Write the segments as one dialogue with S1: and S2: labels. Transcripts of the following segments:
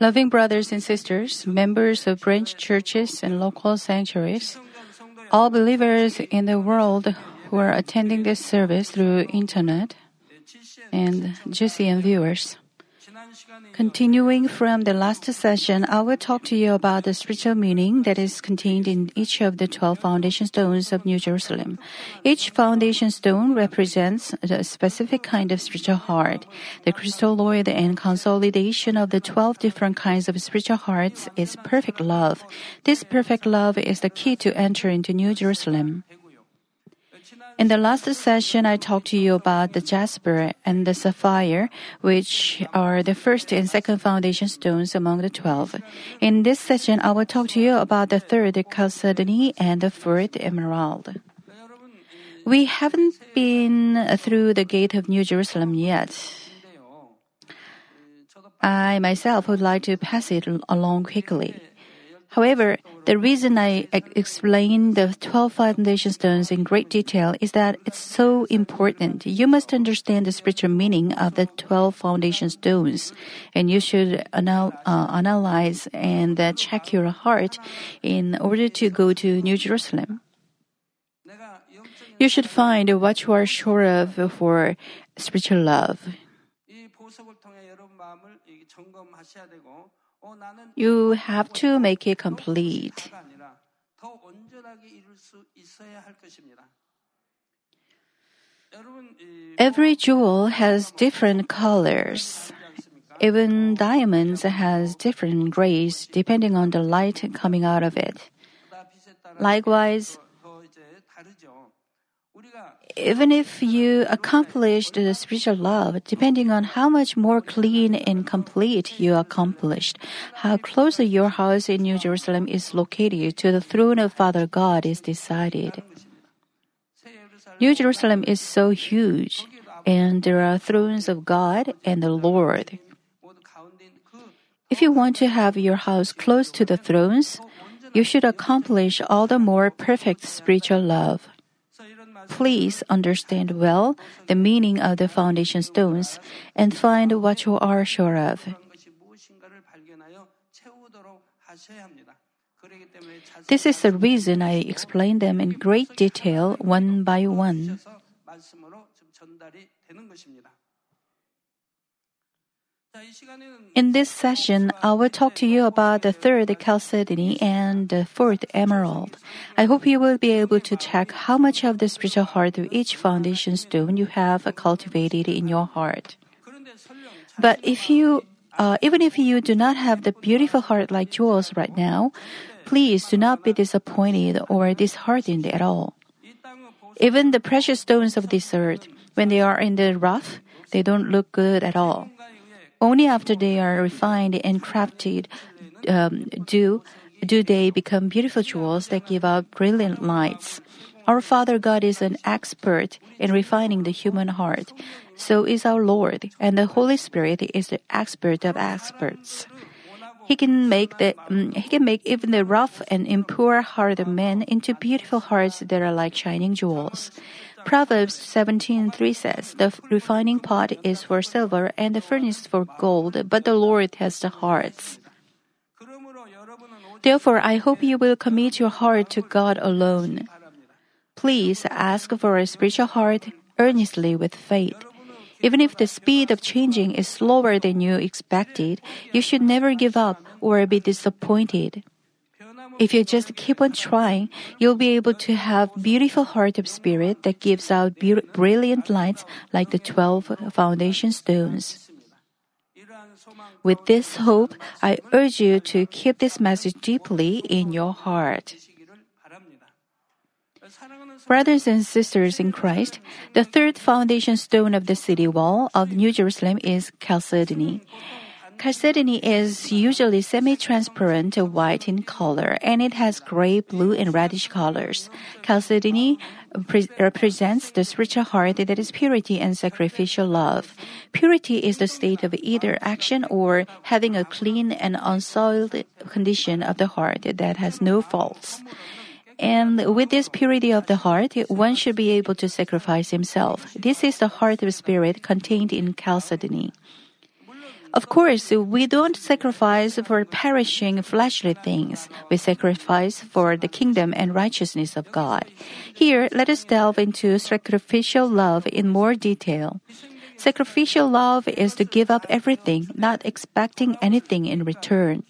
S1: Loving brothers and sisters, members of branch churches and local sanctuaries, all believers in the world who are attending this service through internet, and GCN viewers. Continuing from the last session, I will talk to you about the spiritual meaning that is contained in each of the 12 foundation stones of New Jerusalem. Each foundation stone represents a specific kind of spiritual heart. The crystalloid and consolidation of the 12 different kinds of spiritual hearts is perfect love. This perfect love is the key to enter into New Jerusalem. In the last session, I talked to you about the jasper and the sapphire, which are the first and second foundation stones among the twelve. In this session, I will talk to you about the third chalcedony and the fourth emerald. We haven't been through the gate of New Jerusalem yet. I myself would like to pass it along quickly. However, the reason I explain the 12 foundation stones in great detail is that it's so important. You must understand the spiritual meaning of the 12 foundation stones, and you should anal- uh, analyze and uh, check your heart in order to go to New Jerusalem. You should find what you are sure of for spiritual love. You have to make it complete. Every jewel has different colors. Even diamonds has different grays depending on the light coming out of it. Likewise, even if you accomplished the spiritual love, depending on how much more clean and complete you accomplished, how close your house in New Jerusalem is located to the throne of Father God is decided. New Jerusalem is so huge, and there are thrones of God and the Lord. If you want to have your house close to the thrones, you should accomplish all the more perfect spiritual love. Please understand well the meaning of the foundation stones and find what you are sure of. This is the reason I explain them in great detail one by one. In this session, I will talk to you about the third chalcedony and the fourth emerald. I hope you will be able to check how much of the spiritual heart of each foundation stone you have cultivated in your heart. But if you, uh, even if you do not have the beautiful heart like jewels right now, please do not be disappointed or disheartened at all. Even the precious stones of this earth, when they are in the rough, they don't look good at all. Only after they are refined and crafted um, do do they become beautiful jewels that give out brilliant lights. Our Father God is an expert in refining the human heart. So is our Lord, and the Holy Spirit is the expert of experts. He can make the um, he can make even the rough and impure heart of men into beautiful hearts that are like shining jewels. Proverbs 17:3 says, "The refining pot is for silver and the furnace for gold, but the Lord tests the hearts." Therefore, I hope you will commit your heart to God alone. Please ask for a spiritual heart earnestly with faith. Even if the speed of changing is slower than you expected, you should never give up or be disappointed. If you just keep on trying, you'll be able to have beautiful heart of spirit that gives out brilliant lights like the 12 foundation stones. With this hope, I urge you to keep this message deeply in your heart. Brothers and sisters in Christ, the third foundation stone of the city wall of New Jerusalem is chalcedony. Chalcedony is usually semi-transparent white in color and it has gray, blue, and reddish colors. Chalcedony pre- uh, represents the spiritual heart that is purity and sacrificial love. Purity is the state of either action or having a clean and unsoiled condition of the heart that has no faults. And with this purity of the heart, one should be able to sacrifice himself. This is the heart of spirit contained in chalcedony. Of course, we don't sacrifice for perishing fleshly things. We sacrifice for the kingdom and righteousness of God. Here, let us delve into sacrificial love in more detail. Sacrificial love is to give up everything, not expecting anything in return.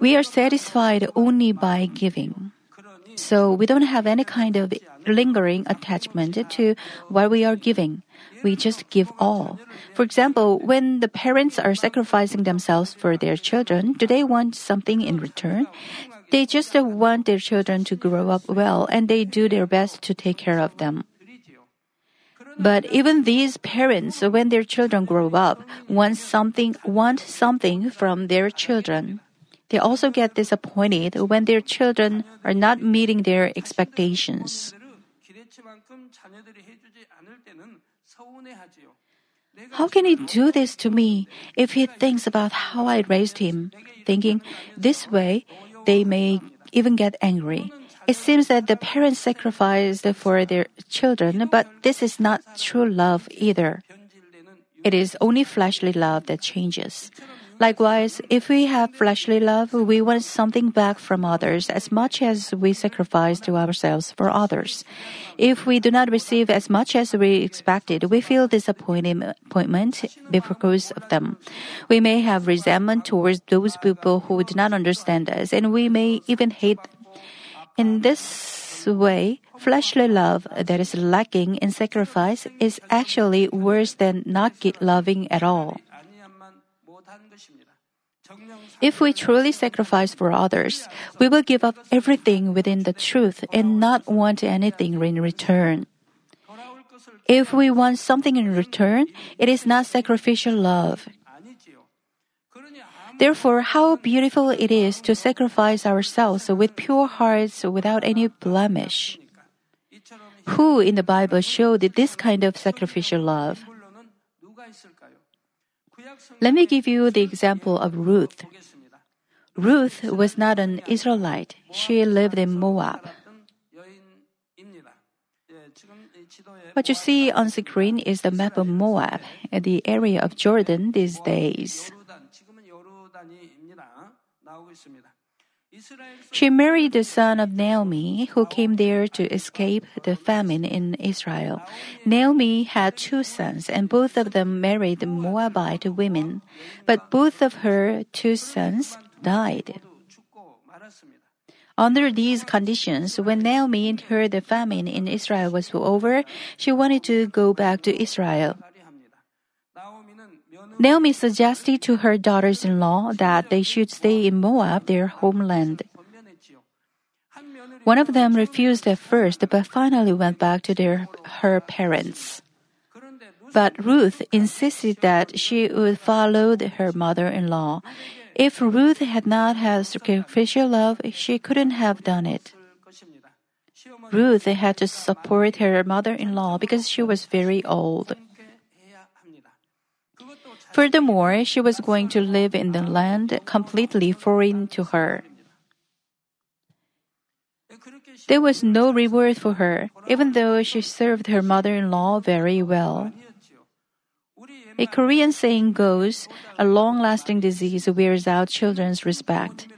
S1: We are satisfied only by giving. So we don't have any kind of lingering attachment to what we are giving. We just give all. For example, when the parents are sacrificing themselves for their children, do they want something in return? They just want their children to grow up well and they do their best to take care of them. But even these parents, when their children grow up, want something, want something from their children. They also get disappointed when their children are not meeting their expectations. How can he do this to me if he thinks about how I raised him? Thinking this way, they may even get angry. It seems that the parents sacrificed for their children, but this is not true love either. It is only fleshly love that changes. Likewise, if we have fleshly love, we want something back from others as much as we sacrifice to ourselves for others. If we do not receive as much as we expected, we feel disappointment because of them. We may have resentment towards those people who do not understand us, and we may even hate. In this way, fleshly love that is lacking in sacrifice is actually worse than not loving at all. If we truly sacrifice for others, we will give up everything within the truth and not want anything in return. If we want something in return, it is not sacrificial love. Therefore, how beautiful it is to sacrifice ourselves with pure hearts without any blemish. Who in the Bible showed this kind of sacrificial love? Let me give you the example of Ruth. Ruth was not an Israelite. She lived in Moab. What you see on the screen is the map of Moab, the area of Jordan these days. She married the son of Naomi, who came there to escape the famine in Israel. Naomi had two sons, and both of them married Moabite women. But both of her two sons died. Under these conditions, when Naomi heard the famine in Israel was over, she wanted to go back to Israel. Naomi suggested to her daughters in law that they should stay in Moab, their homeland. One of them refused at first, but finally went back to their, her parents. But Ruth insisted that she would follow her mother in law. If Ruth had not had sacrificial love, she couldn't have done it. Ruth had to support her mother in law because she was very old. Furthermore, she was going to live in the land completely foreign to her. There was no reward for her, even though she served her mother in law very well. A Korean saying goes, a long lasting disease wears out children's respect.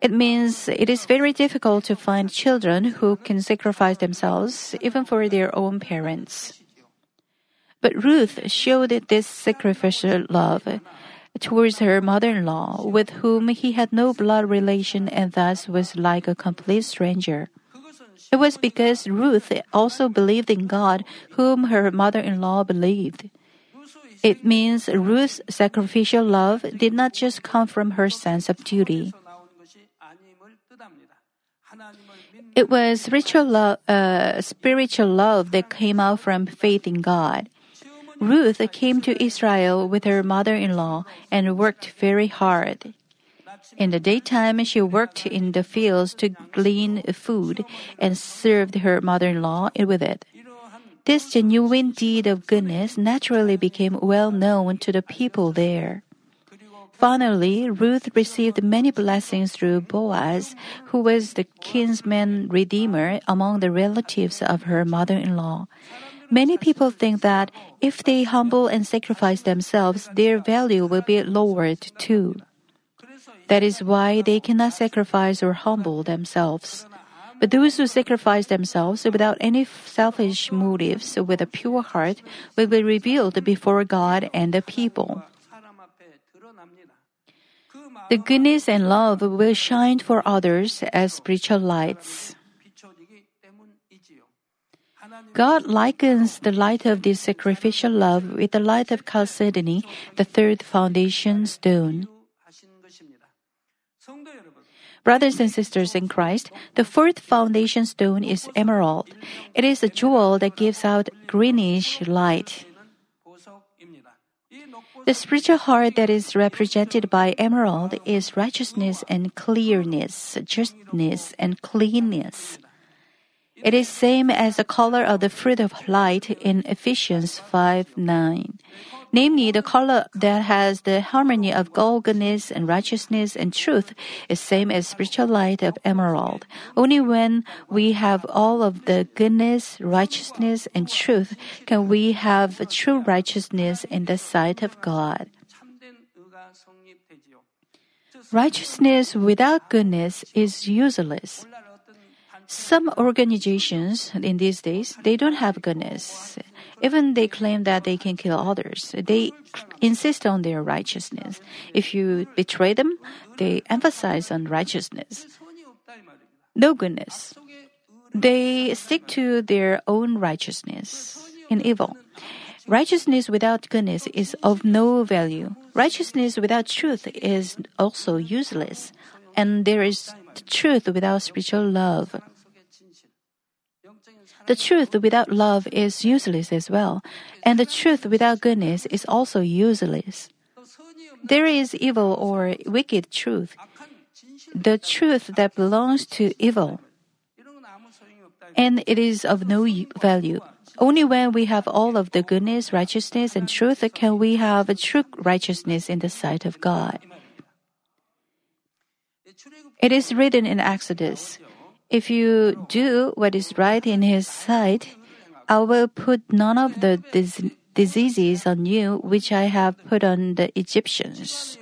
S1: It means it is very difficult to find children who can sacrifice themselves even for their own parents. But Ruth showed this sacrificial love towards her mother in law, with whom he had no blood relation and thus was like a complete stranger. It was because Ruth also believed in God, whom her mother in law believed. It means Ruth's sacrificial love did not just come from her sense of duty. It was spiritual love, uh, spiritual love that came out from faith in God. Ruth came to Israel with her mother in law and worked very hard. In the daytime, she worked in the fields to glean food and served her mother in law with it. This genuine deed of goodness naturally became well known to the people there. Finally, Ruth received many blessings through Boaz, who was the kinsman redeemer among the relatives of her mother in law. Many people think that if they humble and sacrifice themselves, their value will be lowered too. That is why they cannot sacrifice or humble themselves. But those who sacrifice themselves without any selfish motives with a pure heart will be revealed before God and the people. The goodness and love will shine for others as spiritual lights. God likens the light of this sacrificial love with the light of Chalcedony, the third foundation stone. Brothers and sisters in Christ, the fourth foundation stone is emerald. It is a jewel that gives out greenish light. The spiritual heart that is represented by emerald is righteousness and clearness, justness and cleanness. It is same as the color of the fruit of light in Ephesians 5 9 namely the color that has the harmony of goodness and righteousness and truth, is same as spiritual light of emerald. Only when we have all of the goodness, righteousness, and truth can we have true righteousness in the sight of God. Righteousness without goodness is useless. Some organizations in these days, they don't have goodness. Even they claim that they can kill others. They insist on their righteousness. If you betray them, they emphasize on righteousness. No goodness. They stick to their own righteousness in evil. Righteousness without goodness is of no value. Righteousness without truth is also useless. And there is truth without spiritual love. The truth without love is useless as well, and the truth without goodness is also useless. There is evil or wicked truth, the truth that belongs to evil, and it is of no value. Only when we have all of the goodness, righteousness, and truth can we have a true righteousness in the sight of God. It is written in Exodus if you do what is right in his sight, I will put none of the dis- diseases on you which I have put on the Egyptians.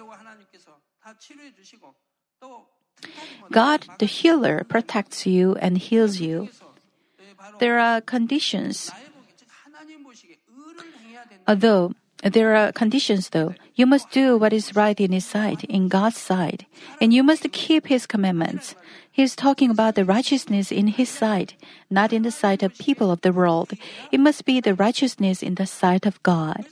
S1: God, the healer, protects you and heals you. There are conditions. Although there are conditions though, you must do what is right in His sight, in God's sight, and you must keep His commandments. He is talking about the righteousness in His sight, not in the sight of people of the world. It must be the righteousness in the sight of God.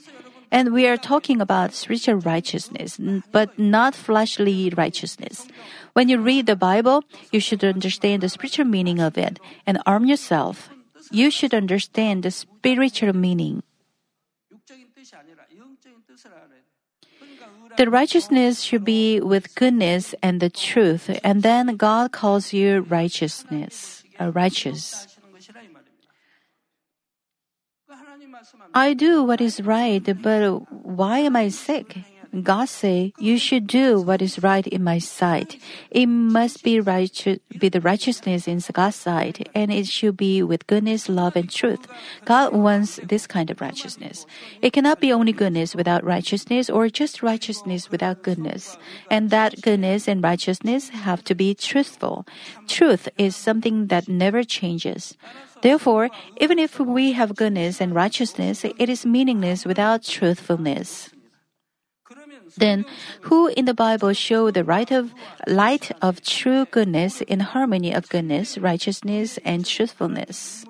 S1: And we are talking about spiritual righteousness, but not fleshly righteousness. When you read the Bible, you should understand the spiritual meaning of it and arm yourself. You should understand the spiritual meaning. The righteousness should be with goodness and the truth, and then God calls you righteousness, uh, righteous. I do what is right, but why am I sick? God say, you should do what is right in my sight. It must be righteous, be the righteousness in God's sight, and it should be with goodness, love, and truth. God wants this kind of righteousness. It cannot be only goodness without righteousness or just righteousness without goodness. And that goodness and righteousness have to be truthful. Truth is something that never changes. Therefore, even if we have goodness and righteousness, it is meaningless without truthfulness. Then, who in the Bible show the right of light of true goodness in harmony of goodness, righteousness, and truthfulness?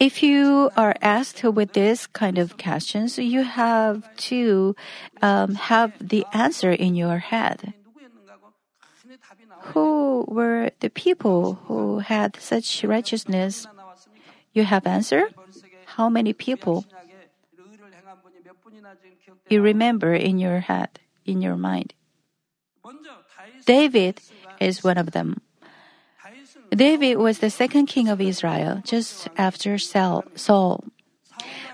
S1: If you are asked with this kind of questions, you have to um, have the answer in your head. Who were the people who had such righteousness? You have answer? How many people? You remember in your head, in your mind. David is one of them. David was the second king of Israel just after Saul.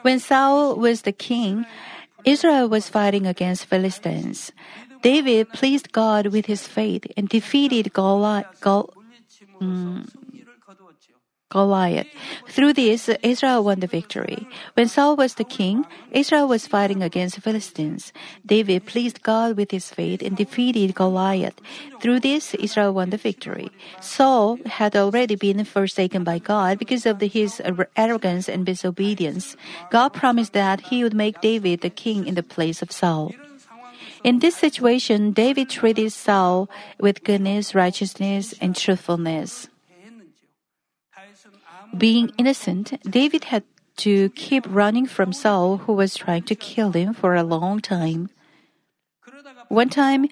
S1: When Saul was the king, Israel was fighting against Philistines. David pleased God with his faith and defeated Goliath, Gol, um, Goliath. Through this, Israel won the victory. When Saul was the king, Israel was fighting against the Philistines. David pleased God with his faith and defeated Goliath. Through this, Israel won the victory. Saul had already been forsaken by God because of his arrogance and disobedience. God promised that he would make David the king in the place of Saul. In this situation, David treated Saul with goodness, righteousness, and truthfulness. Being innocent, David had to keep running from Saul, who was trying to kill him for a long time. One time,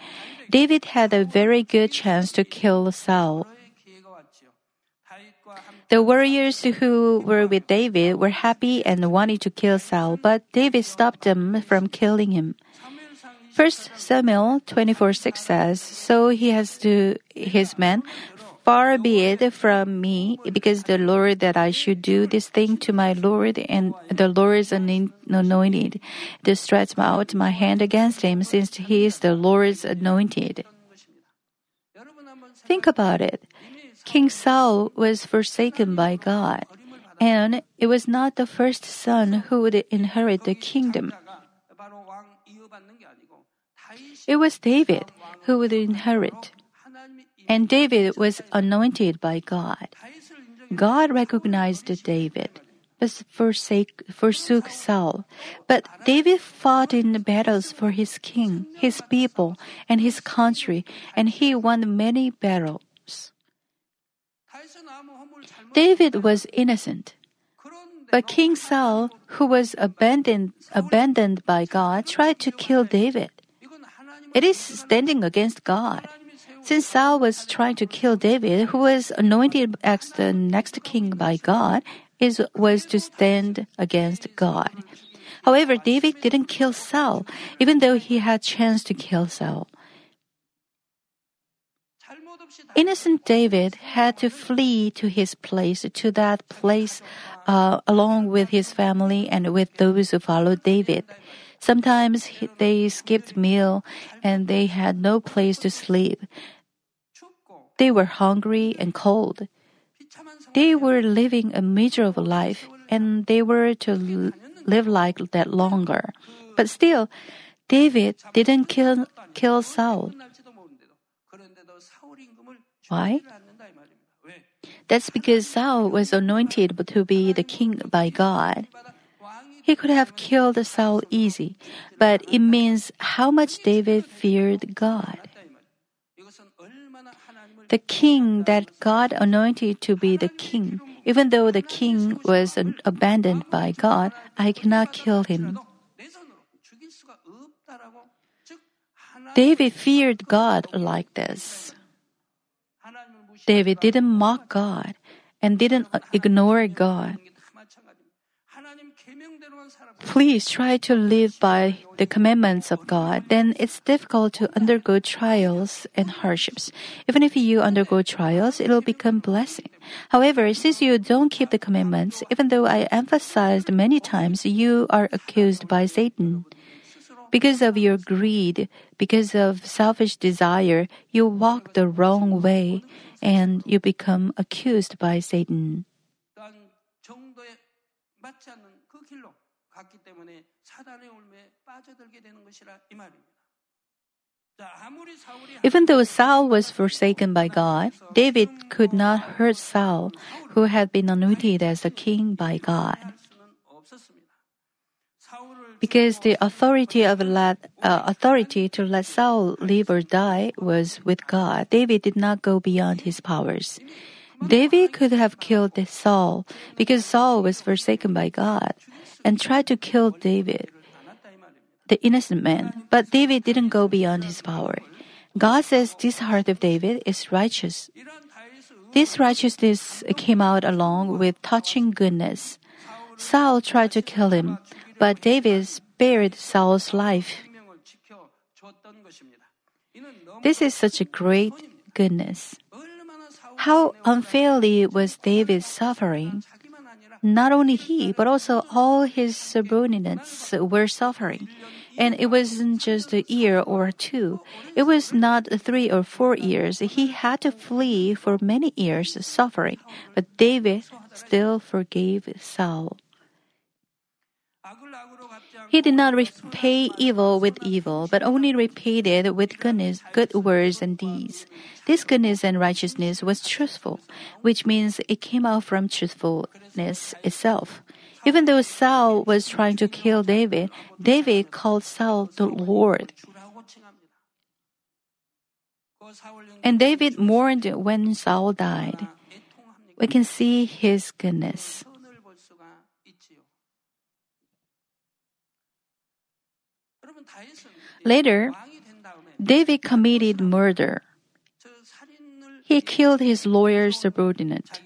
S1: David had a very good chance to kill Saul. The warriors who were with David were happy and wanted to kill Saul, but David stopped them from killing him. First Samuel 24 6 says, So he has to his men, Far be it from me, because the Lord that I should do this thing to my Lord and the Lord's anointed, to stretch out my hand against him, since he is the Lord's anointed. Think about it. King Saul was forsaken by God, and it was not the first son who would inherit the kingdom. It was David who would inherit. And David was anointed by God. God recognized David, but forsake, forsook Saul. But David fought in the battles for his king, his people, and his country, and he won many battles. David was innocent. But King Saul, who was abandoned, abandoned by God, tried to kill David. It is standing against God. Since Saul was trying to kill David, who was anointed as the next king by God, is was to stand against God. However, David didn't kill Saul, even though he had chance to kill Saul. Innocent David had to flee to his place, to that place, uh, along with his family and with those who followed David. Sometimes they skipped meal and they had no place to sleep. They were hungry and cold. They were living a miserable life and they were to live like that longer. But still, David didn't kill, kill Saul. Why? That's because Saul was anointed to be the king by God. He could have killed Saul easy, but it means how much David feared God. The king that God anointed to be the king, even though the king was abandoned by God, I cannot kill him. David feared God like this. David didn't mock God and didn't uh, ignore God. Please try to live by the commandments of God. Then it's difficult to undergo trials and hardships. Even if you undergo trials, it'll become blessing. However, since you don't keep the commandments, even though I emphasized many times, you are accused by Satan. Because of your greed, because of selfish desire, you walk the wrong way and you become accused by Satan. Even though Saul was forsaken by God, David could not hurt Saul, who had been anointed as a king by God. Because the authority of let, uh, authority to let Saul live or die was with God, David did not go beyond his powers. David could have killed Saul because Saul was forsaken by God and tried to kill David the innocent man, but David didn't go beyond his power. God says this heart of David is righteous. This righteousness came out along with touching goodness. Saul tried to kill him, but David spared Saul's life. This is such a great goodness. How unfairly was David suffering? Not only he, but also all his subordinates were suffering. And it wasn't just a year or two. It was not three or four years. He had to flee for many years suffering. But David still forgave Saul. He did not repay evil with evil, but only repaid it with goodness, good words and deeds. This goodness and righteousness was truthful, which means it came out from truthfulness itself. Even though Saul was trying to kill David, David called Saul the Lord. And David mourned when Saul died. We can see his goodness. Later, David committed murder. He killed his lawyer's subordinate.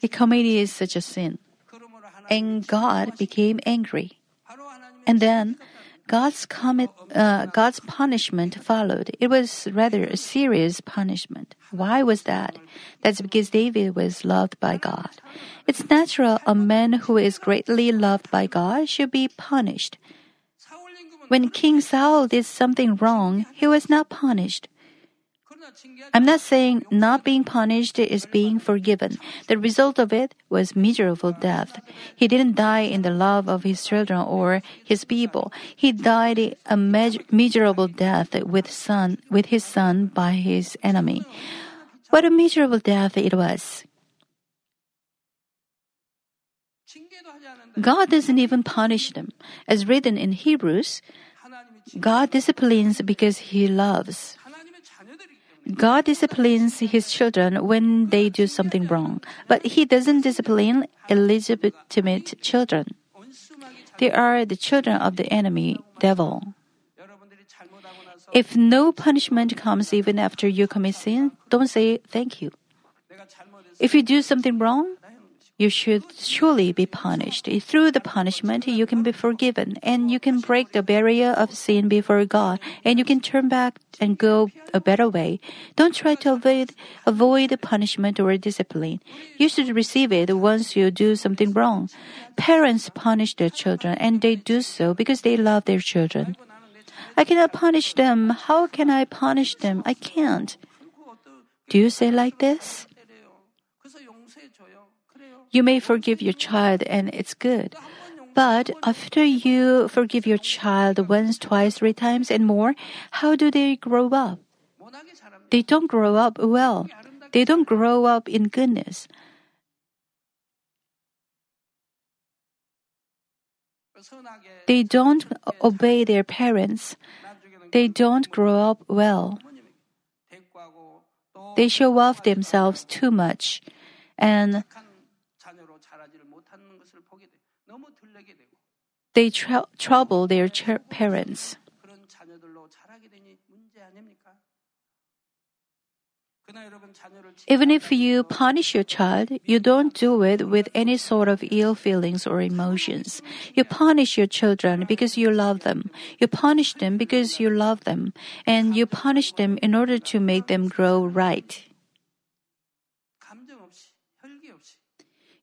S1: He committed such a sin. And God became angry. And then God's, commit, uh, God's punishment followed. It was rather a serious punishment. Why was that? That's because David was loved by God. It's natural a man who is greatly loved by God should be punished. When King Saul did something wrong, he was not punished. I'm not saying not being punished is being forgiven. The result of it was miserable death. He didn't die in the love of his children or his people. He died a miserable death with son with his son by his enemy. What a miserable death it was. God doesn't even punish them. As written in Hebrews, God disciplines because he loves. God disciplines his children when they do something wrong, but he doesn't discipline illegitimate children. They are the children of the enemy, devil. If no punishment comes even after you commit sin, don't say thank you. If you do something wrong, you should surely be punished. Through the punishment, you can be forgiven and you can break the barrier of sin before God and you can turn back and go a better way. Don't try to avoid, avoid the punishment or discipline. You should receive it once you do something wrong. Parents punish their children and they do so because they love their children. I cannot punish them. How can I punish them? I can't. Do you say like this? You may forgive your child and it's good. But after you forgive your child once, twice, three times, and more, how do they grow up? They don't grow up well. They don't grow up in goodness. They don't obey their parents. They don't grow up well. They show off themselves too much. And they trouble their ch- parents. Even if you punish your child, you don't do it with any sort of ill feelings or emotions. You punish your children because you love them. You punish them because you love them. And you punish them in order to make them grow right.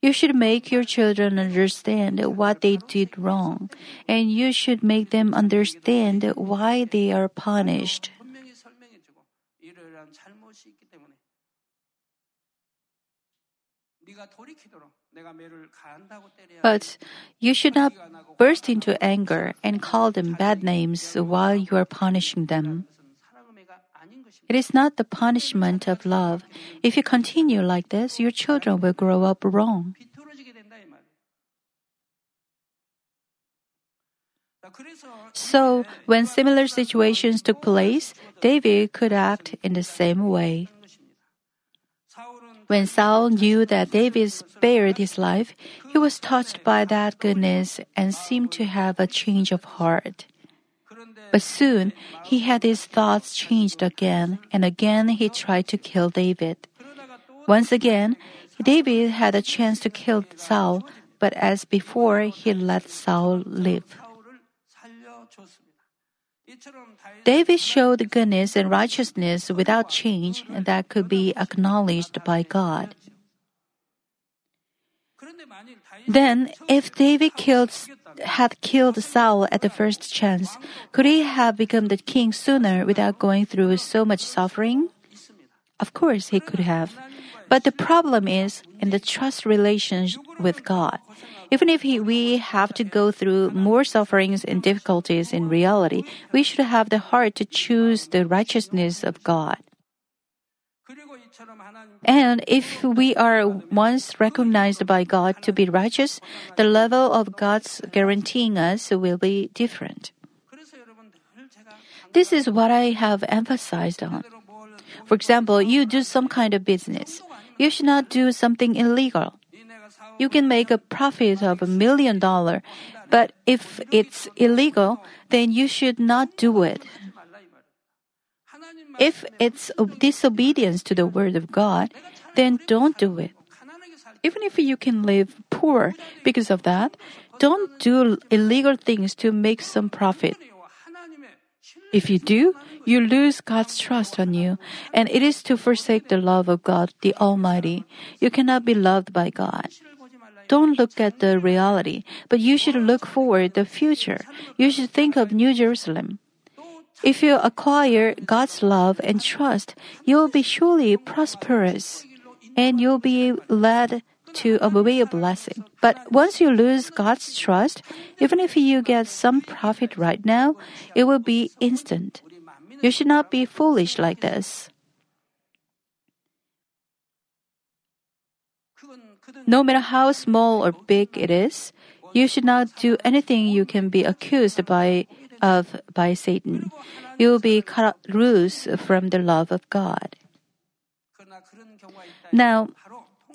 S1: You should make your children understand what they did wrong, and you should make them understand why they are punished. But you should not burst into anger and call them bad names while you are punishing them. It is not the punishment of love. If you continue like this, your children will grow up wrong. So, when similar situations took place, David could act in the same way. When Saul knew that David spared his life, he was touched by that goodness and seemed to have a change of heart. But soon he had his thoughts changed again, and again he tried to kill David. Once again, David had a chance to kill Saul, but as before, he let Saul live. David showed goodness and righteousness without change that could be acknowledged by God. Then, if David killed, had killed Saul at the first chance, could he have become the king sooner without going through so much suffering? Of course, he could have. But the problem is in the trust relation with God. Even if he, we have to go through more sufferings and difficulties in reality, we should have the heart to choose the righteousness of God. And if we are once recognized by God to be righteous, the level of God's guaranteeing us will be different. This is what I have emphasized on. For example, you do some kind of business. You should not do something illegal. You can make a profit of a million dollar, but if it's illegal, then you should not do it. If it's disobedience to the word of God, then don't do it. Even if you can live poor because of that, don't do illegal things to make some profit. If you do, you lose God's trust on you, and it is to forsake the love of God, the Almighty. You cannot be loved by God. Don't look at the reality, but you should look forward the future. You should think of New Jerusalem. If you acquire God's love and trust, you'll be surely prosperous, and you'll be led to a way of blessing. But once you lose God's trust, even if you get some profit right now, it will be instant. You should not be foolish like this. No matter how small or big it is, you should not do anything you can be accused by of by Satan. You will be cut loose from the love of God. Now,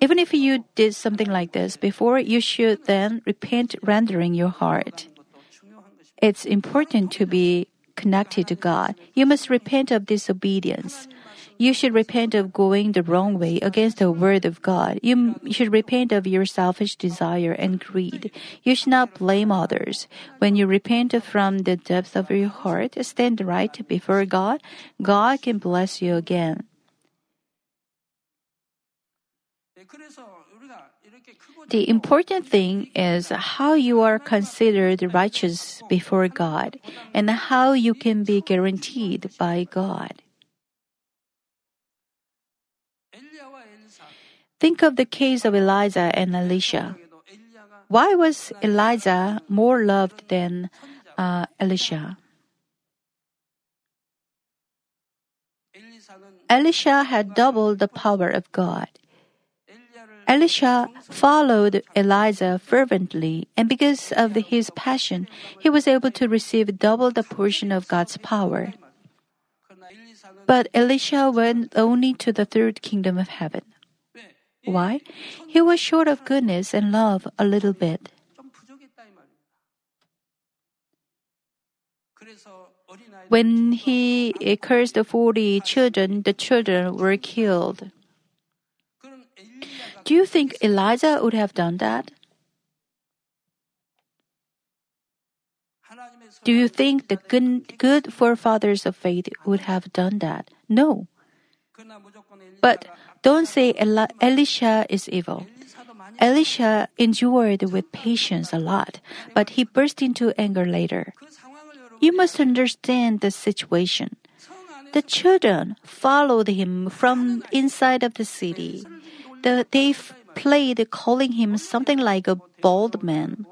S1: even if you did something like this before, you should then repent rendering your heart. It's important to be connected to God. You must repent of disobedience. You should repent of going the wrong way against the word of God. You should repent of your selfish desire and greed. You should not blame others. When you repent from the depths of your heart, stand right before God, God can bless you again. The important thing is how you are considered righteous before God and how you can be guaranteed by God. Think of the case of Elijah and Elisha. Why was Elijah more loved than uh, Elisha? Elisha had double the power of God. Elisha followed Elijah fervently, and because of his passion, he was able to receive double the portion of God's power. But Elisha went only to the third kingdom of heaven. Why? He was short of goodness and love a little bit. When he cursed the 40 children, the children were killed. Do you think Elijah would have done that? Do you think the good, good forefathers of faith would have done that? No. But don't say Elisha is evil. Elisha endured with patience a lot, but he burst into anger later. You must understand the situation. The children followed him from inside of the city. The, they played calling him something like a bald man.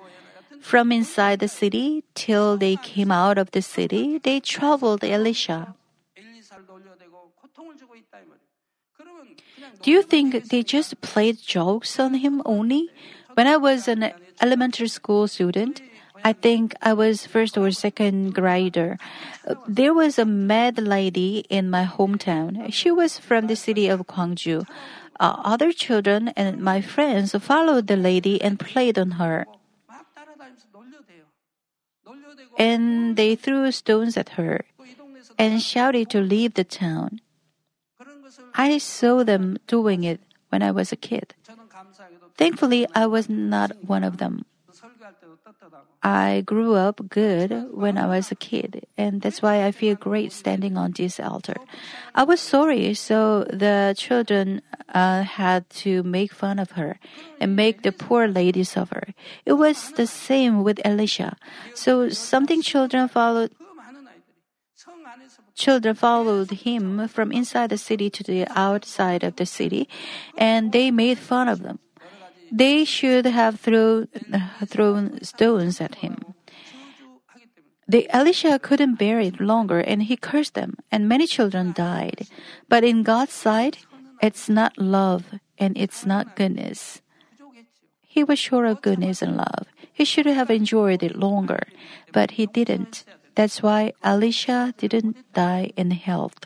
S1: From inside the city till they came out of the city, they troubled Elisha. Do you think they just played jokes on him only? When I was an elementary school student, I think I was first or second grader. There was a mad lady in my hometown. She was from the city of Gwangju. Uh, other children and my friends followed the lady and played on her. And they threw stones at her and shouted to leave the town. I saw them doing it when I was a kid. Thankfully, I was not one of them. I grew up good when I was a kid, and that's why I feel great standing on this altar. I was sorry, so the children uh, had to make fun of her and make the poor lady suffer. It was the same with Elisha. So something children followed children followed him from inside the city to the outside of the city, and they made fun of them. They should have thrown, thrown stones at him. The Elisha couldn't bear it longer and he cursed them, and many children died. But in God's sight, it's not love and it's not goodness. He was sure of goodness and love. He should have enjoyed it longer, but he didn't. That's why Elisha didn't die in health.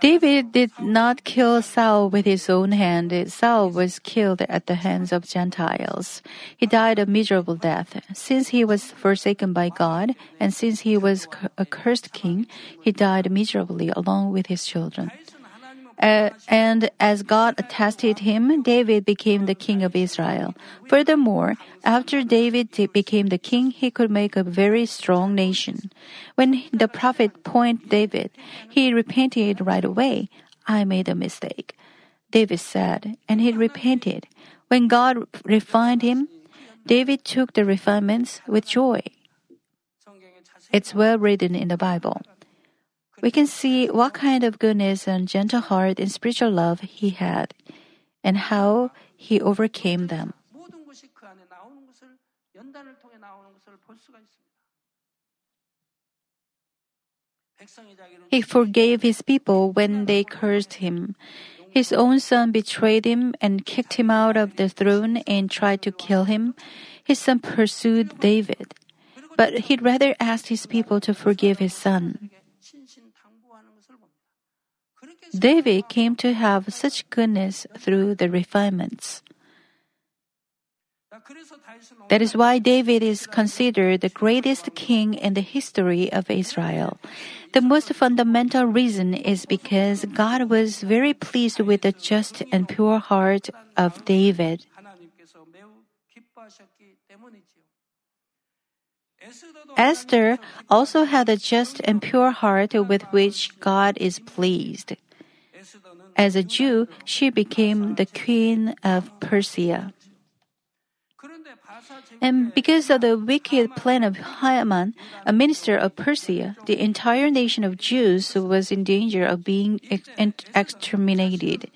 S1: David did not kill Saul with his own hand. Saul was killed at the hands of Gentiles. He died a miserable death. Since he was forsaken by God, and since he was a cursed king, he died miserably along with his children. Uh, and as God attested him, David became the king of Israel. Furthermore, after David became the king, he could make a very strong nation. When the prophet pointed David, he repented right away. I made a mistake. David said, and he repented. When God refined him, David took the refinements with joy. It's well written in the Bible we can see what kind of goodness and gentle heart and spiritual love he had, and how he overcame them. He forgave his people when they cursed him. His own son betrayed him and kicked him out of the throne and tried to kill him. His son pursued David, but he rather asked his people to forgive his son. David came to have such goodness through the refinements. That is why David is considered the greatest king in the history of Israel. The most fundamental reason is because God was very pleased with the just and pure heart of David. Esther also had a just and pure heart with which God is pleased. As a Jew, she became the queen of Persia. And because of the wicked plan of Haman, a minister of Persia, the entire nation of Jews was in danger of being exterminated.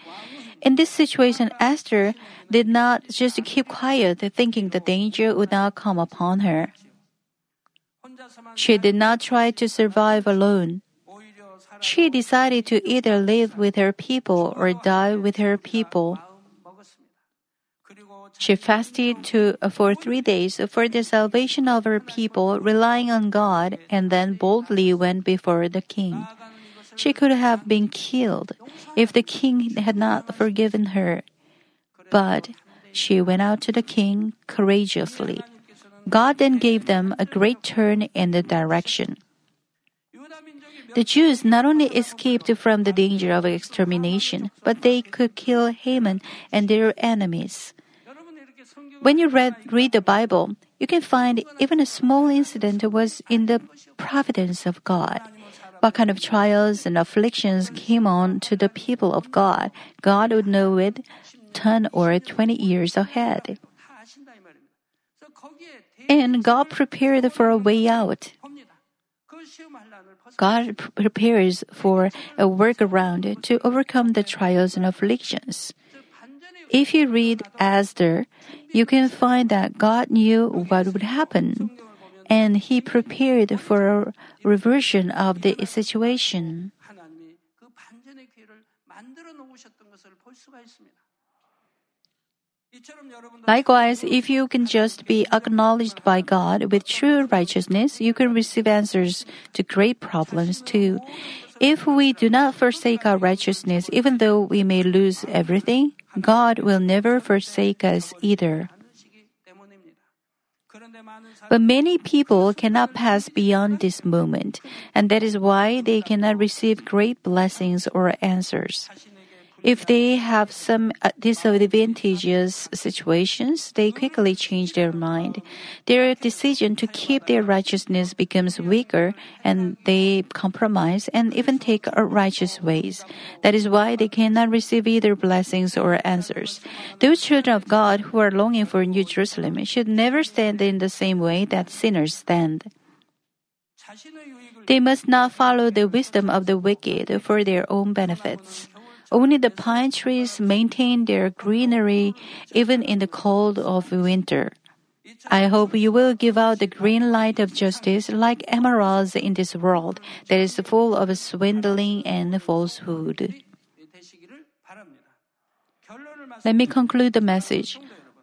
S1: In this situation, Esther did not just keep quiet, thinking the danger would not come upon her. She did not try to survive alone. She decided to either live with her people or die with her people. She fasted to, uh, for three days for the salvation of her people, relying on God, and then boldly went before the king. She could have been killed if the king had not forgiven her. But she went out to the king courageously God then gave them a great turn in the direction. The Jews not only escaped from the danger of extermination, but they could kill Haman and their enemies. When you read, read the Bible, you can find even a small incident was in the providence of God. What kind of trials and afflictions came on to the people of God, God would know it 10 or 20 years ahead and God prepared for a way out. God prepares for a workaround to overcome the trials and afflictions. If you read Esther, you can find that God knew what would happen, and He prepared for a reversion of the situation. Likewise, if you can just be acknowledged by God with true righteousness, you can receive answers to great problems too. If we do not forsake our righteousness, even though we may lose everything, God will never forsake us either. But many people cannot pass beyond this moment, and that is why they cannot receive great blessings or answers. If they have some uh, disadvantageous situations, they quickly change their mind. Their decision to keep their righteousness becomes weaker and they compromise and even take righteous ways. That is why they cannot receive either blessings or answers. Those children of God who are longing for New Jerusalem should never stand in the same way that sinners stand. They must not follow the wisdom of the wicked for their own benefits. Only the pine trees maintain their greenery even in the cold of winter. I hope you will give out the green light of justice like emeralds in this world that is full of swindling and falsehood. Let me conclude the message.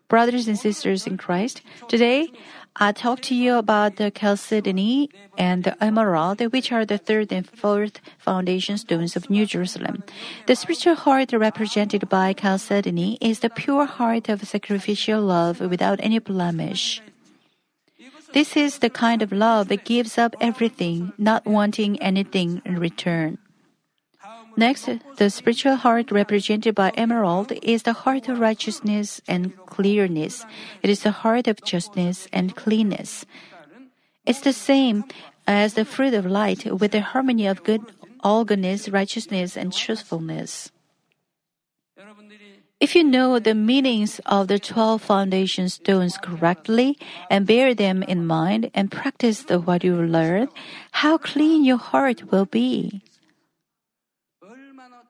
S1: Brothers and sisters in Christ, today I talked to you about the chalcedony and the emerald, which are the third and fourth foundation stones of New Jerusalem. The spiritual heart represented by chalcedony is the pure heart of sacrificial love without any blemish. This is the kind of love that gives up everything, not wanting anything in return. Next, the spiritual heart represented by emerald is the heart of righteousness and clearness. It is the heart of justness and cleanness. It's the same as the fruit of light with the harmony of good, all goodness, righteousness, and truthfulness. If you know the meanings of the 12 foundation stones correctly and bear them in mind and practice the, what you learn, how clean your heart will be.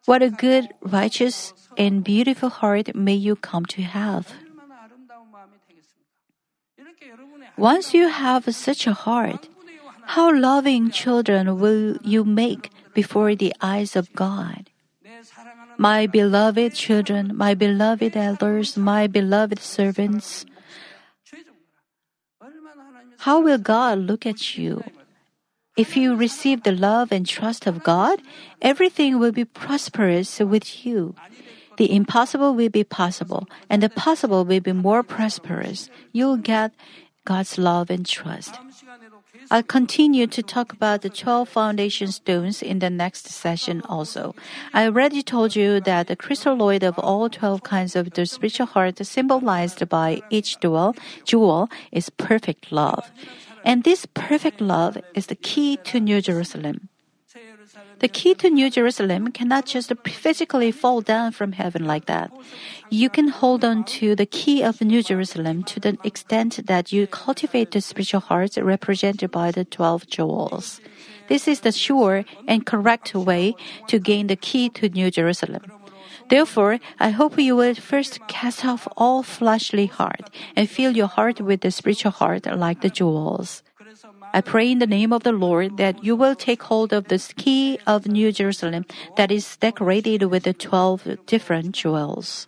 S1: What a good, righteous, and beautiful heart may you come to have. Once you have such a heart, how loving children will you make before the eyes of God? My beloved children, my beloved elders, my beloved servants, how will God look at you? If you receive the love and trust of God, everything will be prosperous with you. The impossible will be possible, and the possible will be more prosperous. You'll get God's love and trust. I'll continue to talk about the 12 foundation stones in the next session also. I already told you that the crystalloid of all 12 kinds of the spiritual heart symbolized by each jewel, jewel is perfect love. And this perfect love is the key to New Jerusalem. The key to New Jerusalem cannot just physically fall down from heaven like that. You can hold on to the key of New Jerusalem to the extent that you cultivate the spiritual hearts represented by the 12 jewels. This is the sure and correct way to gain the key to New Jerusalem. Therefore, I hope you will first cast off all fleshly heart and fill your heart with the spiritual heart like the jewels. I pray in the name of the Lord that you will take hold of the key of New Jerusalem that is decorated with the 12 different jewels.